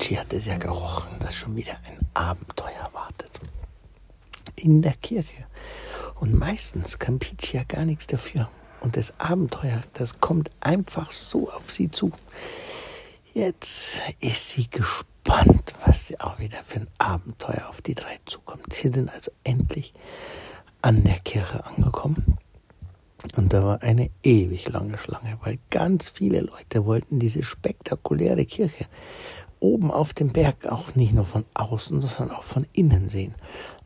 Peachy hatte es ja gerochen, dass schon wieder ein Abenteuer wartet. In der Kirche. Und meistens kann Peachy ja gar nichts dafür. Und das Abenteuer, das kommt einfach so auf sie zu. Jetzt ist sie gespannt, was auch wieder für ein Abenteuer auf die drei zukommt. Sie sind also endlich an der Kirche angekommen. Und da war eine ewig lange Schlange, weil ganz viele Leute wollten diese spektakuläre Kirche oben auf dem Berg auch nicht nur von außen, sondern auch von innen sehen.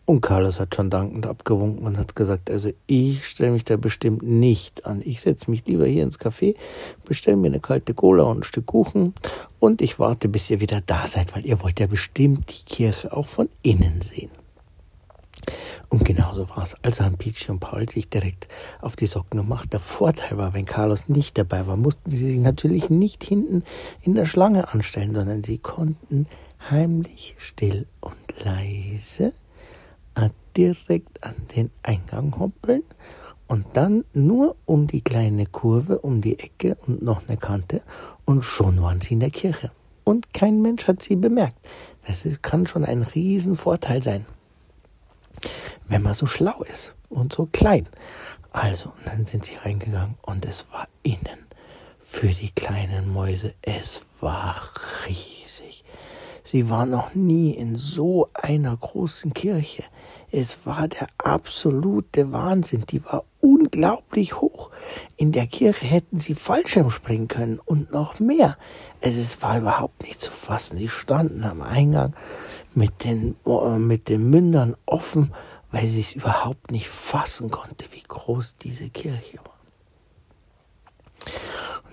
Und Carlos hat schon dankend abgewunken und hat gesagt, also ich stelle mich da bestimmt nicht an. Ich setze mich lieber hier ins Café, bestelle mir eine kalte Cola und ein Stück Kuchen und ich warte, bis ihr wieder da seid, weil ihr wollt ja bestimmt die Kirche auch von innen sehen. Und genauso war es. Also haben Peachy und Paul sich direkt auf die Socken gemacht. Der Vorteil war, wenn Carlos nicht dabei war, mussten sie sich natürlich nicht hinten in der Schlange anstellen, sondern sie konnten heimlich, still und leise direkt an den Eingang hoppeln und dann nur um die kleine Kurve, um die Ecke und noch eine Kante und schon waren sie in der Kirche. Und kein Mensch hat sie bemerkt. Das kann schon ein Riesenvorteil sein wenn man so schlau ist und so klein. Also, und dann sind sie reingegangen und es war innen für die kleinen Mäuse. Es war riesig. Sie waren noch nie in so einer großen Kirche. Es war der absolute Wahnsinn. Die war unglaublich hoch. In der Kirche hätten sie Fallschirm springen können und noch mehr. Es war überhaupt nicht zu fassen. Sie standen am Eingang mit den, äh, mit den Mündern offen weil sie es überhaupt nicht fassen konnte, wie groß diese Kirche war.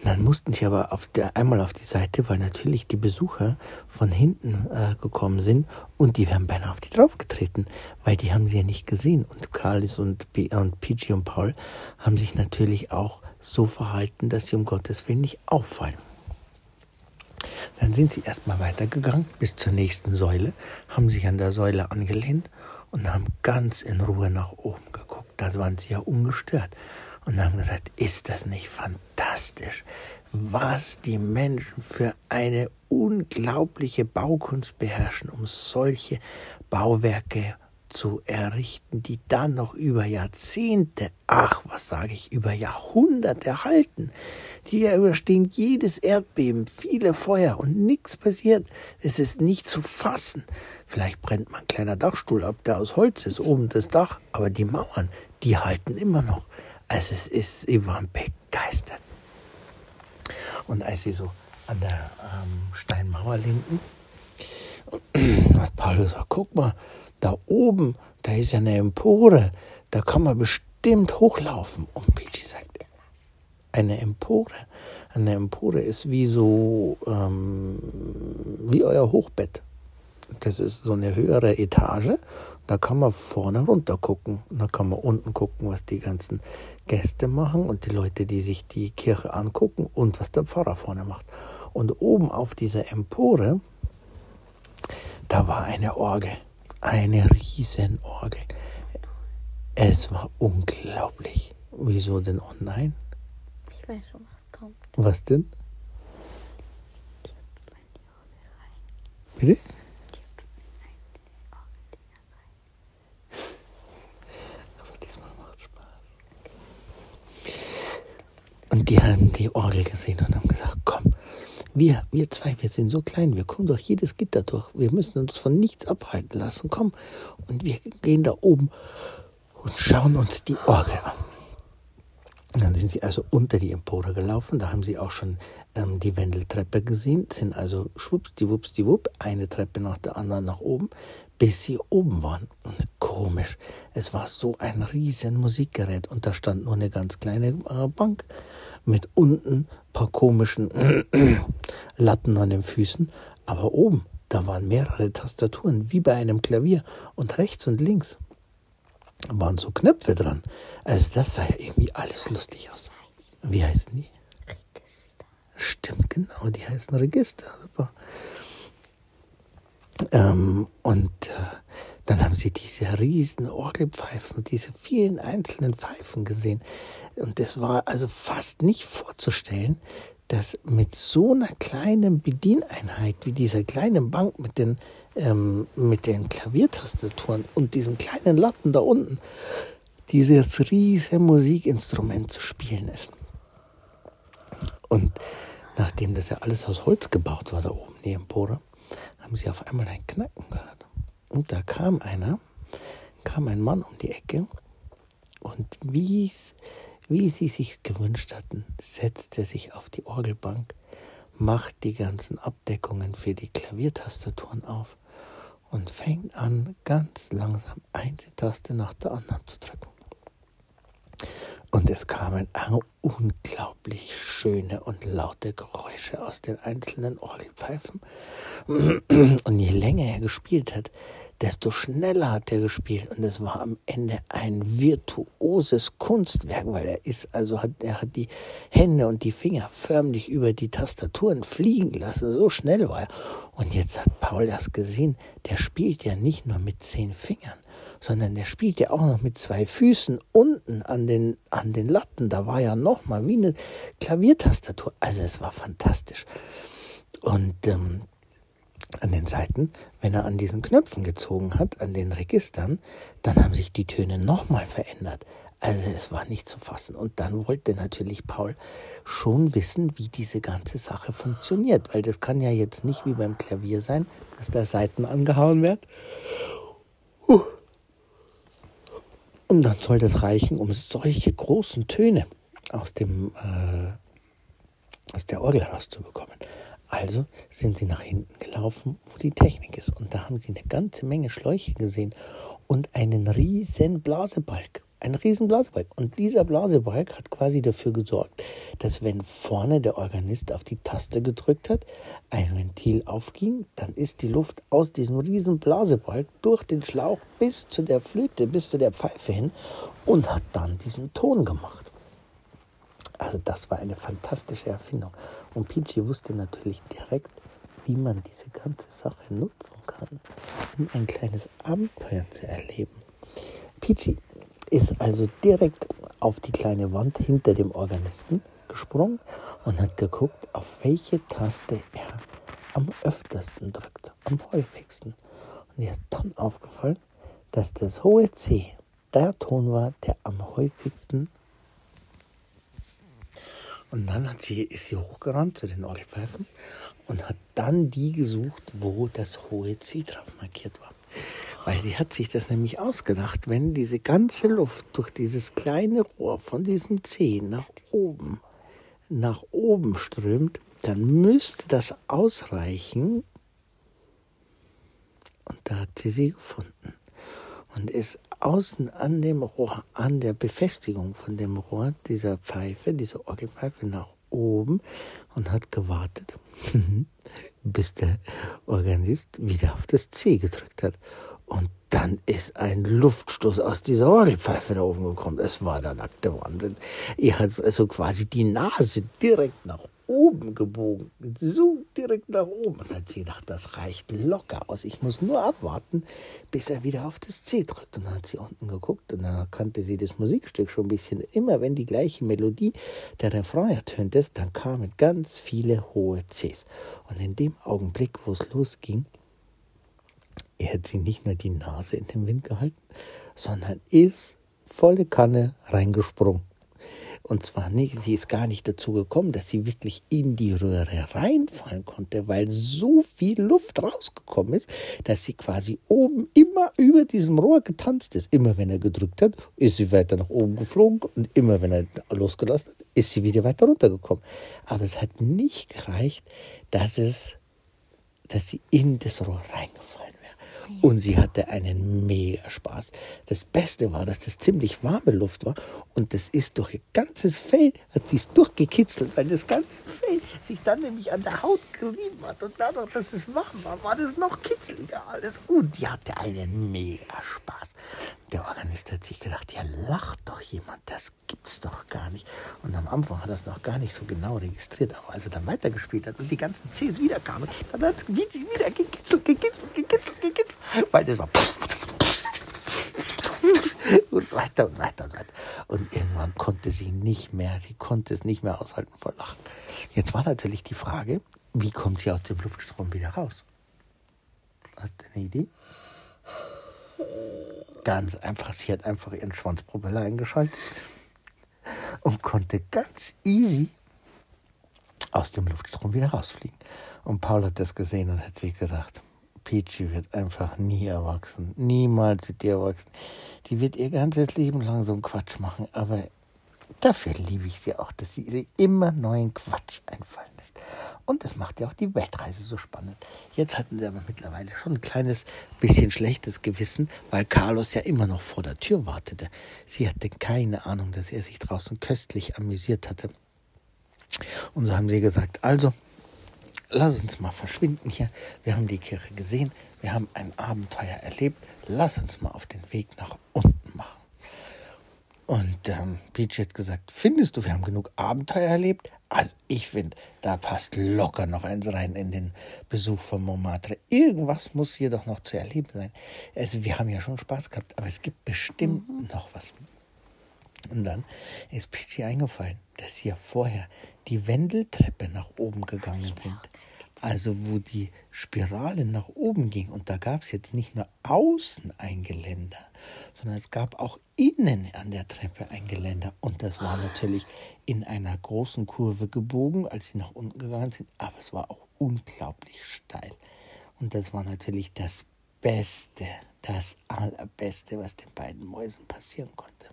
Und dann mussten sie aber auf der, einmal auf die Seite, weil natürlich die Besucher von hinten äh, gekommen sind und die wären beinahe auf die draufgetreten, weil die haben sie ja nicht gesehen. Und Carlis und, P und PG und Paul haben sich natürlich auch so verhalten, dass sie um Gottes Willen nicht auffallen. Dann sind sie erstmal weitergegangen bis zur nächsten Säule, haben sich an der Säule angelehnt und haben ganz in Ruhe nach oben geguckt. Da waren sie ja ungestört und haben gesagt, ist das nicht fantastisch, was die Menschen für eine unglaubliche Baukunst beherrschen, um solche Bauwerke zu errichten, die dann noch über Jahrzehnte, ach, was sage ich, über Jahrhunderte halten. Die ja überstehen jedes Erdbeben, viele Feuer und nichts passiert. Es ist nicht zu fassen. Vielleicht brennt mal ein kleiner Dachstuhl ab, der aus Holz ist, oben das Dach, aber die Mauern, die halten immer noch. Also es ist, sie waren begeistert. Und als sie so an der ähm, Steinmauer lehnten, hat Paul gesagt, guck mal, da oben, da ist ja eine Empore, da kann man bestimmt hochlaufen. Und Peachy sagt, eine Empore, eine Empore ist wie so, ähm, wie euer Hochbett. Das ist so eine höhere Etage. Da kann man vorne runter gucken. Da kann man unten gucken, was die ganzen Gäste machen und die Leute, die sich die Kirche angucken und was der Pfarrer vorne macht. Und oben auf dieser Empore, da war eine Orgel eine Riesenorgel. Es war unglaublich. Wieso denn oh nein? Ich weiß schon, was kommt. Was denn? Bitte? Aber diesmal macht Spaß. Und die haben die Orgel gesehen und haben gesagt, komm, wir, wir zwei, wir sind so klein, wir kommen durch jedes Gitter durch. Wir müssen uns von nichts abhalten lassen. Komm. Und wir gehen da oben und schauen uns die Orgel an. Dann sind sie also unter die Empore gelaufen. Da haben sie auch schon ähm, die Wendeltreppe gesehen. Sind also schwuppsdiwuppsdiwupp, eine Treppe nach der anderen nach oben, bis sie oben waren. Und komisch. Es war so ein riesen Musikgerät und da stand nur eine ganz kleine äh, Bank mit unten paar komischen Latten an den Füßen, aber oben, da waren mehrere Tastaturen, wie bei einem Klavier und rechts und links waren so Knöpfe dran. Also das sah ja irgendwie alles lustig aus. Wie heißen die? Register. Stimmt, genau, die heißen Register. Super. Ähm, und äh, Dann haben sie diese riesen Orgelpfeifen, diese vielen einzelnen Pfeifen gesehen. Und es war also fast nicht vorzustellen, dass mit so einer kleinen Bedieneinheit wie dieser kleinen Bank mit den, ähm, mit den Klaviertastaturen und diesen kleinen Latten da unten dieses riesige Musikinstrument zu spielen ist. Und nachdem das ja alles aus Holz gebaut war da oben neben Empore, haben sie auf einmal ein Knacken gehört. Und da kam einer, kam ein Mann um die Ecke und wie, wie sie sich gewünscht hatten, setzte sich auf die Orgelbank, macht die ganzen Abdeckungen für die Klaviertastaturen auf und fängt an, ganz langsam eine Taste nach der anderen zu drücken. Und es kamen unglaublich schöne und laute Geräusche aus den einzelnen Orgelpfeifen. Und je länger er gespielt hat, desto schneller hat er gespielt und es war am Ende ein virtuoses Kunstwerk, weil er ist, also hat, er hat die Hände und die Finger förmlich über die Tastaturen fliegen lassen, so schnell war er. Und jetzt hat Paul das gesehen, der spielt ja nicht nur mit zehn Fingern, sondern der spielt ja auch noch mit zwei Füßen unten an den, an den Latten, da war ja noch mal wie eine Klaviertastatur, also es war fantastisch. Und ähm, an den Seiten, wenn er an diesen Knöpfen gezogen hat, an den Registern, dann haben sich die Töne nochmal verändert. Also es war nicht zu fassen. Und dann wollte natürlich Paul schon wissen, wie diese ganze Sache funktioniert. Weil das kann ja jetzt nicht wie beim Klavier sein, dass da Seiten angehauen werden. Und dann soll das reichen, um solche großen Töne aus, dem, äh, aus der Orgel herauszubekommen. Also sind sie nach hinten gelaufen, wo die Technik ist. Und da haben sie eine ganze Menge Schläuche gesehen und einen riesen Blasebalg. Ein riesen Blasebalg. Und dieser Blasebalg hat quasi dafür gesorgt, dass wenn vorne der Organist auf die Taste gedrückt hat, ein Ventil aufging, dann ist die Luft aus diesem riesen Blasebalg durch den Schlauch bis zu der Flöte, bis zu der Pfeife hin und hat dann diesen Ton gemacht. Also das war eine fantastische Erfindung. Und Peachy wusste natürlich direkt, wie man diese ganze Sache nutzen kann, um ein kleines Abenteuer zu erleben. Peachy ist also direkt auf die kleine Wand hinter dem Organisten gesprungen und hat geguckt, auf welche Taste er am öftersten drückt, am häufigsten. Und ihr ist dann aufgefallen, dass das hohe C der Ton war, der am häufigsten und dann hat sie, ist sie hochgerannt zu den Orgelpfeifen und hat dann die gesucht, wo das hohe C drauf markiert war. Weil sie hat sich das nämlich ausgedacht, wenn diese ganze Luft durch dieses kleine Rohr von diesem C nach oben, nach oben strömt, dann müsste das ausreichen. Und da hat sie sie gefunden und ist außen an dem Rohr, an der Befestigung von dem Rohr dieser Pfeife, dieser Orgelpfeife nach oben und hat gewartet, bis der Organist wieder auf das C gedrückt hat. Und dann ist ein Luftstoß aus dieser Orgelpfeife da oben gekommen. Es war der nackte Wahnsinn. Er hat also quasi die Nase direkt nach oben gebogen, so direkt nach oben. Und dann hat sie gedacht, das reicht locker aus. Ich muss nur abwarten, bis er wieder auf das C drückt. Und dann hat sie unten geguckt und dann kannte sie das Musikstück schon ein bisschen. Immer wenn die gleiche Melodie der Refrain ertönt ist, dann kamen ganz viele hohe Cs. Und in dem Augenblick, wo es losging, er hat sie nicht nur die Nase in den Wind gehalten, sondern ist volle Kanne reingesprungen. Und zwar nicht, sie ist gar nicht dazu gekommen, dass sie wirklich in die Röhre reinfallen konnte, weil so viel Luft rausgekommen ist, dass sie quasi oben immer über diesem Rohr getanzt ist. Immer wenn er gedrückt hat, ist sie weiter nach oben geflogen und immer wenn er losgelassen hat, ist sie wieder weiter runtergekommen. Aber es hat nicht gereicht, dass es, dass sie in das Rohr reingefallen und sie hatte einen mega Spaß. Das Beste war, dass das ziemlich warme Luft war und das ist durch ihr ganzes Fell, hat sie es durchgekitzelt, weil das ganze Fell sich dann nämlich an der Haut gerieben hat und dadurch, dass es warm war, war das noch kitzeliger alles. Und die hatte einen mega Spaß. Der Organist hat sich gedacht, ja lacht doch jemand, das gibt's doch gar nicht. Und am Anfang hat er das noch gar nicht so genau registriert, aber als er dann weitergespielt hat und die ganzen Cs wiederkamen, dann hat er wieder gekitzelt, gekitzelt, gekitzelt, gekitzelt, weil das war und weiter und weiter und weiter. Und irgendwann konnte sie nicht mehr, sie konnte es nicht mehr aushalten vor Lachen. Jetzt war natürlich die Frage, wie kommt sie aus dem Luftstrom wieder raus? Hast du eine Idee? Ganz einfach, sie hat einfach ihren Schwanzpropeller eingeschaltet und konnte ganz easy aus dem Luftstrom wieder rausfliegen. Und Paul hat das gesehen und hat sich gedacht, Peachy wird einfach nie erwachsen. Niemals wird die erwachsen. Die wird ihr ganzes Leben lang so einen Quatsch machen. Aber dafür liebe ich sie auch, dass sie immer neuen Quatsch einfallen lässt. Und das macht ja auch die Weltreise so spannend. Jetzt hatten sie aber mittlerweile schon ein kleines bisschen schlechtes Gewissen, weil Carlos ja immer noch vor der Tür wartete. Sie hatte keine Ahnung, dass er sich draußen köstlich amüsiert hatte. Und so haben sie gesagt, also, lass uns mal verschwinden hier. Wir haben die Kirche gesehen, wir haben ein Abenteuer erlebt. Lass uns mal auf den Weg nach unten. Und ähm, Peach hat gesagt, findest du, wir haben genug Abenteuer erlebt? Also ich finde, da passt locker noch eins rein in den Besuch von Montmartre. Irgendwas muss hier doch noch zu erleben sein. Also wir haben ja schon Spaß gehabt, aber es gibt bestimmt mhm. noch was. Und dann ist Peachy eingefallen, dass hier vorher die Wendeltreppe nach oben gegangen sind. Also wo die Spirale nach oben ging. Und da gab es jetzt nicht nur außen ein Geländer, sondern es gab auch innen an der Treppe ein Geländer. Und das war natürlich in einer großen Kurve gebogen, als sie nach unten gegangen sind. Aber es war auch unglaublich steil. Und das war natürlich das Beste, das Allerbeste, was den beiden Mäusen passieren konnte.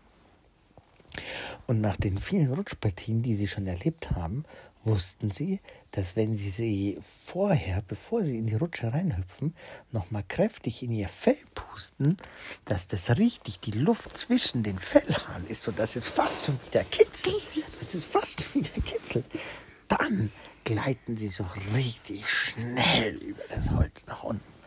Und nach den vielen Rutschpartien, die sie schon erlebt haben, wussten sie, dass wenn sie sie vorher, bevor sie in die Rutsche reinhüpfen, nochmal kräftig in ihr Fell pusten, dass das richtig die Luft zwischen den Fellhaaren ist, sodass es fast schon wieder kitzelt. Das ist fast schon wieder kitzelt. Dann gleiten sie so richtig schnell über das Holz nach unten.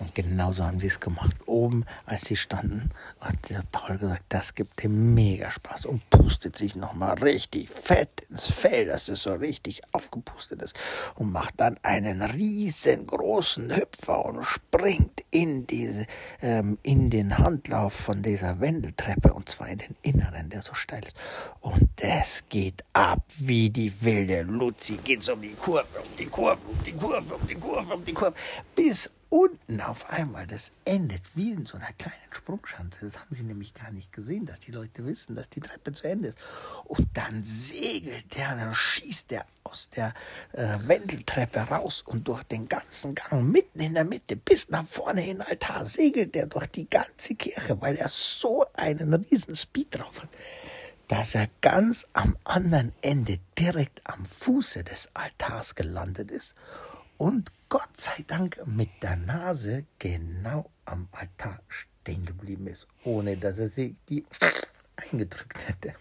Und genauso haben sie es gemacht. Oben, als sie standen, hat der Paul gesagt, das gibt dem mega Spaß und pustet sich nochmal richtig fett ins Fell, dass es so richtig aufgepustet ist und macht dann einen riesengroßen Hüpfer und springt in diese, ähm, in den Handlauf von dieser Wendeltreppe und zwar in den Inneren, der so steil ist. Und das geht ab wie die wilde Luzi. Geht so um die Kurve, um die Kurve, um die Kurve, um die Kurve, um die Kurve, bis unten auf einmal, das endet wie in so einer kleinen Sprungschanze. Das haben sie nämlich gar nicht gesehen, dass die Leute wissen, dass die Treppe zu Ende ist. Und dann segelt der, dann schießt der aus der äh, Wendeltreppe raus und durch den ganzen Gang mitten in der Mitte bis nach vorne in den Altar segelt der durch die ganze Kirche, weil er so einen riesen Speed drauf hat, dass er ganz am anderen Ende direkt am Fuße des Altars gelandet ist und Gott sei Dank mit der Nase genau am Altar stehen geblieben ist, ohne dass er sie die eingedrückt hätte.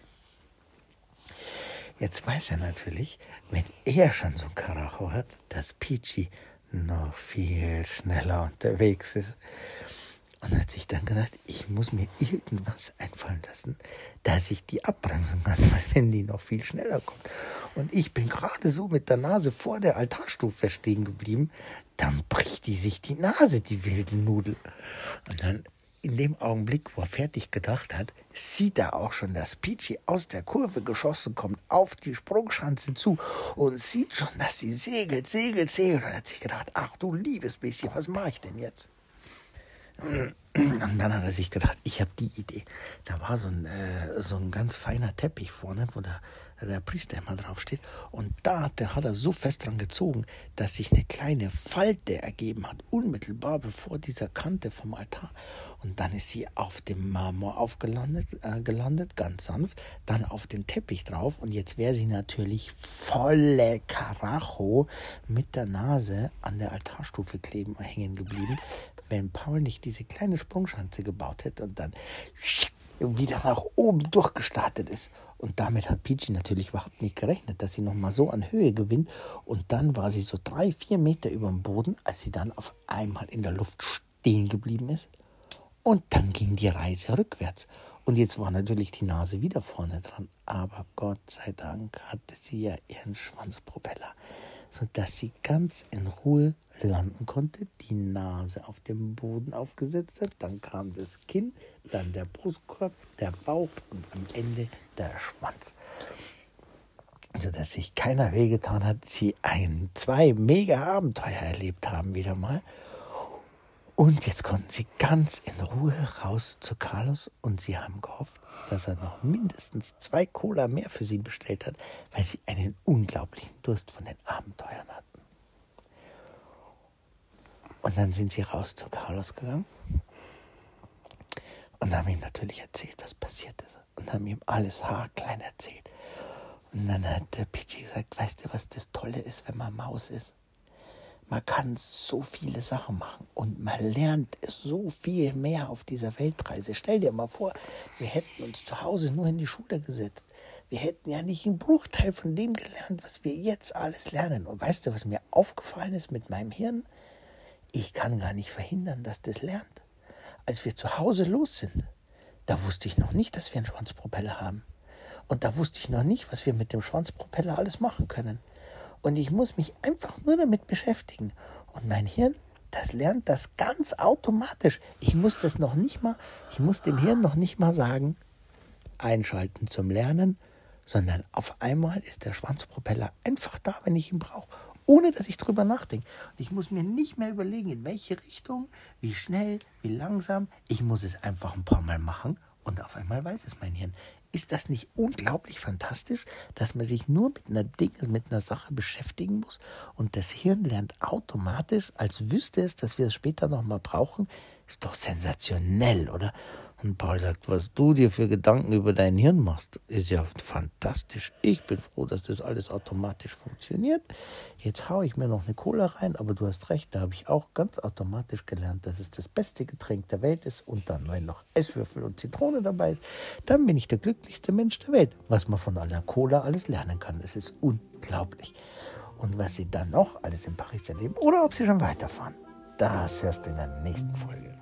Jetzt weiß er natürlich, wenn er schon so ein Karacho hat, dass Peachy noch viel schneller unterwegs ist. Und hat sich dann gedacht, ich muss mir irgendwas einfallen lassen, dass ich die abbremsen kann, weil wenn die noch viel schneller kommt. Und ich bin gerade so mit der Nase vor der Altarstufe stehen geblieben, dann bricht die sich die Nase, die wilden Nudel. Und dann in dem Augenblick, wo er fertig gedacht hat, sieht er auch schon, dass Peachy aus der Kurve geschossen kommt, auf die Sprungschanze zu und sieht schon, dass sie segelt, segelt, segelt. Und hat sich gedacht, ach du liebes bisschen, was mache ich denn jetzt? Und dann hat er sich gedacht, ich habe die Idee. Da war so ein, äh, so ein ganz feiner Teppich vorne, wo der, der Priester immer draufsteht. Und da hat, der, hat er so fest dran gezogen, dass sich eine kleine Falte ergeben hat, unmittelbar bevor dieser Kante vom Altar. Und dann ist sie auf dem Marmor aufgelandet, äh, gelandet, ganz sanft, dann auf den Teppich drauf. Und jetzt wäre sie natürlich volle Karacho mit der Nase an der Altarstufe kleben, hängen geblieben, wenn Paul nicht diese kleine Sprungschanze gebaut hätte und dann wieder nach oben durchgestartet ist. Und damit hat Peachy natürlich überhaupt nicht gerechnet, dass sie nochmal so an Höhe gewinnt. Und dann war sie so drei, vier Meter über dem Boden, als sie dann auf einmal in der Luft stehen geblieben ist. Und dann ging die Reise rückwärts. Und jetzt war natürlich die Nase wieder vorne dran. Aber Gott sei Dank hatte sie ja ihren Schwanzpropeller sodass sie ganz in Ruhe landen konnte, die Nase auf dem Boden aufgesetzt hat, dann kam das Kinn, dann der Brustkorb, der Bauch und am Ende der Schwanz. Sodass sich keiner wehgetan hat, sie ein, zwei mega Abenteuer erlebt haben wieder mal. Und jetzt konnten sie ganz in Ruhe raus zu Carlos und sie haben gehofft, dass er noch mindestens zwei Cola mehr für sie bestellt hat, weil sie einen unglaublichen Durst von den Abenteuern hatten. Und dann sind sie raus zu Carlos gegangen und haben ihm natürlich erzählt, was passiert ist. Und haben ihm alles haarklein erzählt. Und dann hat der Pichi gesagt, weißt du, was das Tolle ist, wenn man Maus ist? Man kann so viele Sachen machen und man lernt so viel mehr auf dieser Weltreise. Stell dir mal vor, wir hätten uns zu Hause nur in die Schule gesetzt. Wir hätten ja nicht einen Bruchteil von dem gelernt, was wir jetzt alles lernen. Und weißt du, was mir aufgefallen ist mit meinem Hirn? Ich kann gar nicht verhindern, dass das lernt. Als wir zu Hause los sind, da wusste ich noch nicht, dass wir einen Schwanzpropeller haben. Und da wusste ich noch nicht, was wir mit dem Schwanzpropeller alles machen können. Und ich muss mich einfach nur damit beschäftigen. Und mein Hirn, das lernt das ganz automatisch. Ich muss das noch nicht mal, ich muss dem Hirn noch nicht mal sagen, einschalten zum Lernen, sondern auf einmal ist der Schwanzpropeller einfach da, wenn ich ihn brauche, ohne dass ich drüber nachdenke. Und ich muss mir nicht mehr überlegen, in welche Richtung, wie schnell, wie langsam. Ich muss es einfach ein paar Mal machen und auf einmal weiß es mein Hirn. Ist das nicht unglaublich fantastisch, dass man sich nur mit einer Ding, mit einer Sache beschäftigen muss und das Hirn lernt automatisch, als wüsste es, dass wir es später nochmal brauchen? Ist doch sensationell, oder? Und Paul sagt, was du dir für Gedanken über dein Hirn machst, ist ja fantastisch. Ich bin froh, dass das alles automatisch funktioniert. Jetzt haue ich mir noch eine Cola rein, aber du hast recht, da habe ich auch ganz automatisch gelernt, dass es das beste Getränk der Welt ist und dann, wenn noch Esswürfel und Zitrone dabei ist, dann bin ich der glücklichste Mensch der Welt. Was man von einer Cola alles lernen kann, das ist unglaublich. Und was sie dann noch alles in Paris erleben oder ob sie schon weiterfahren, das hörst du in der nächsten Folge.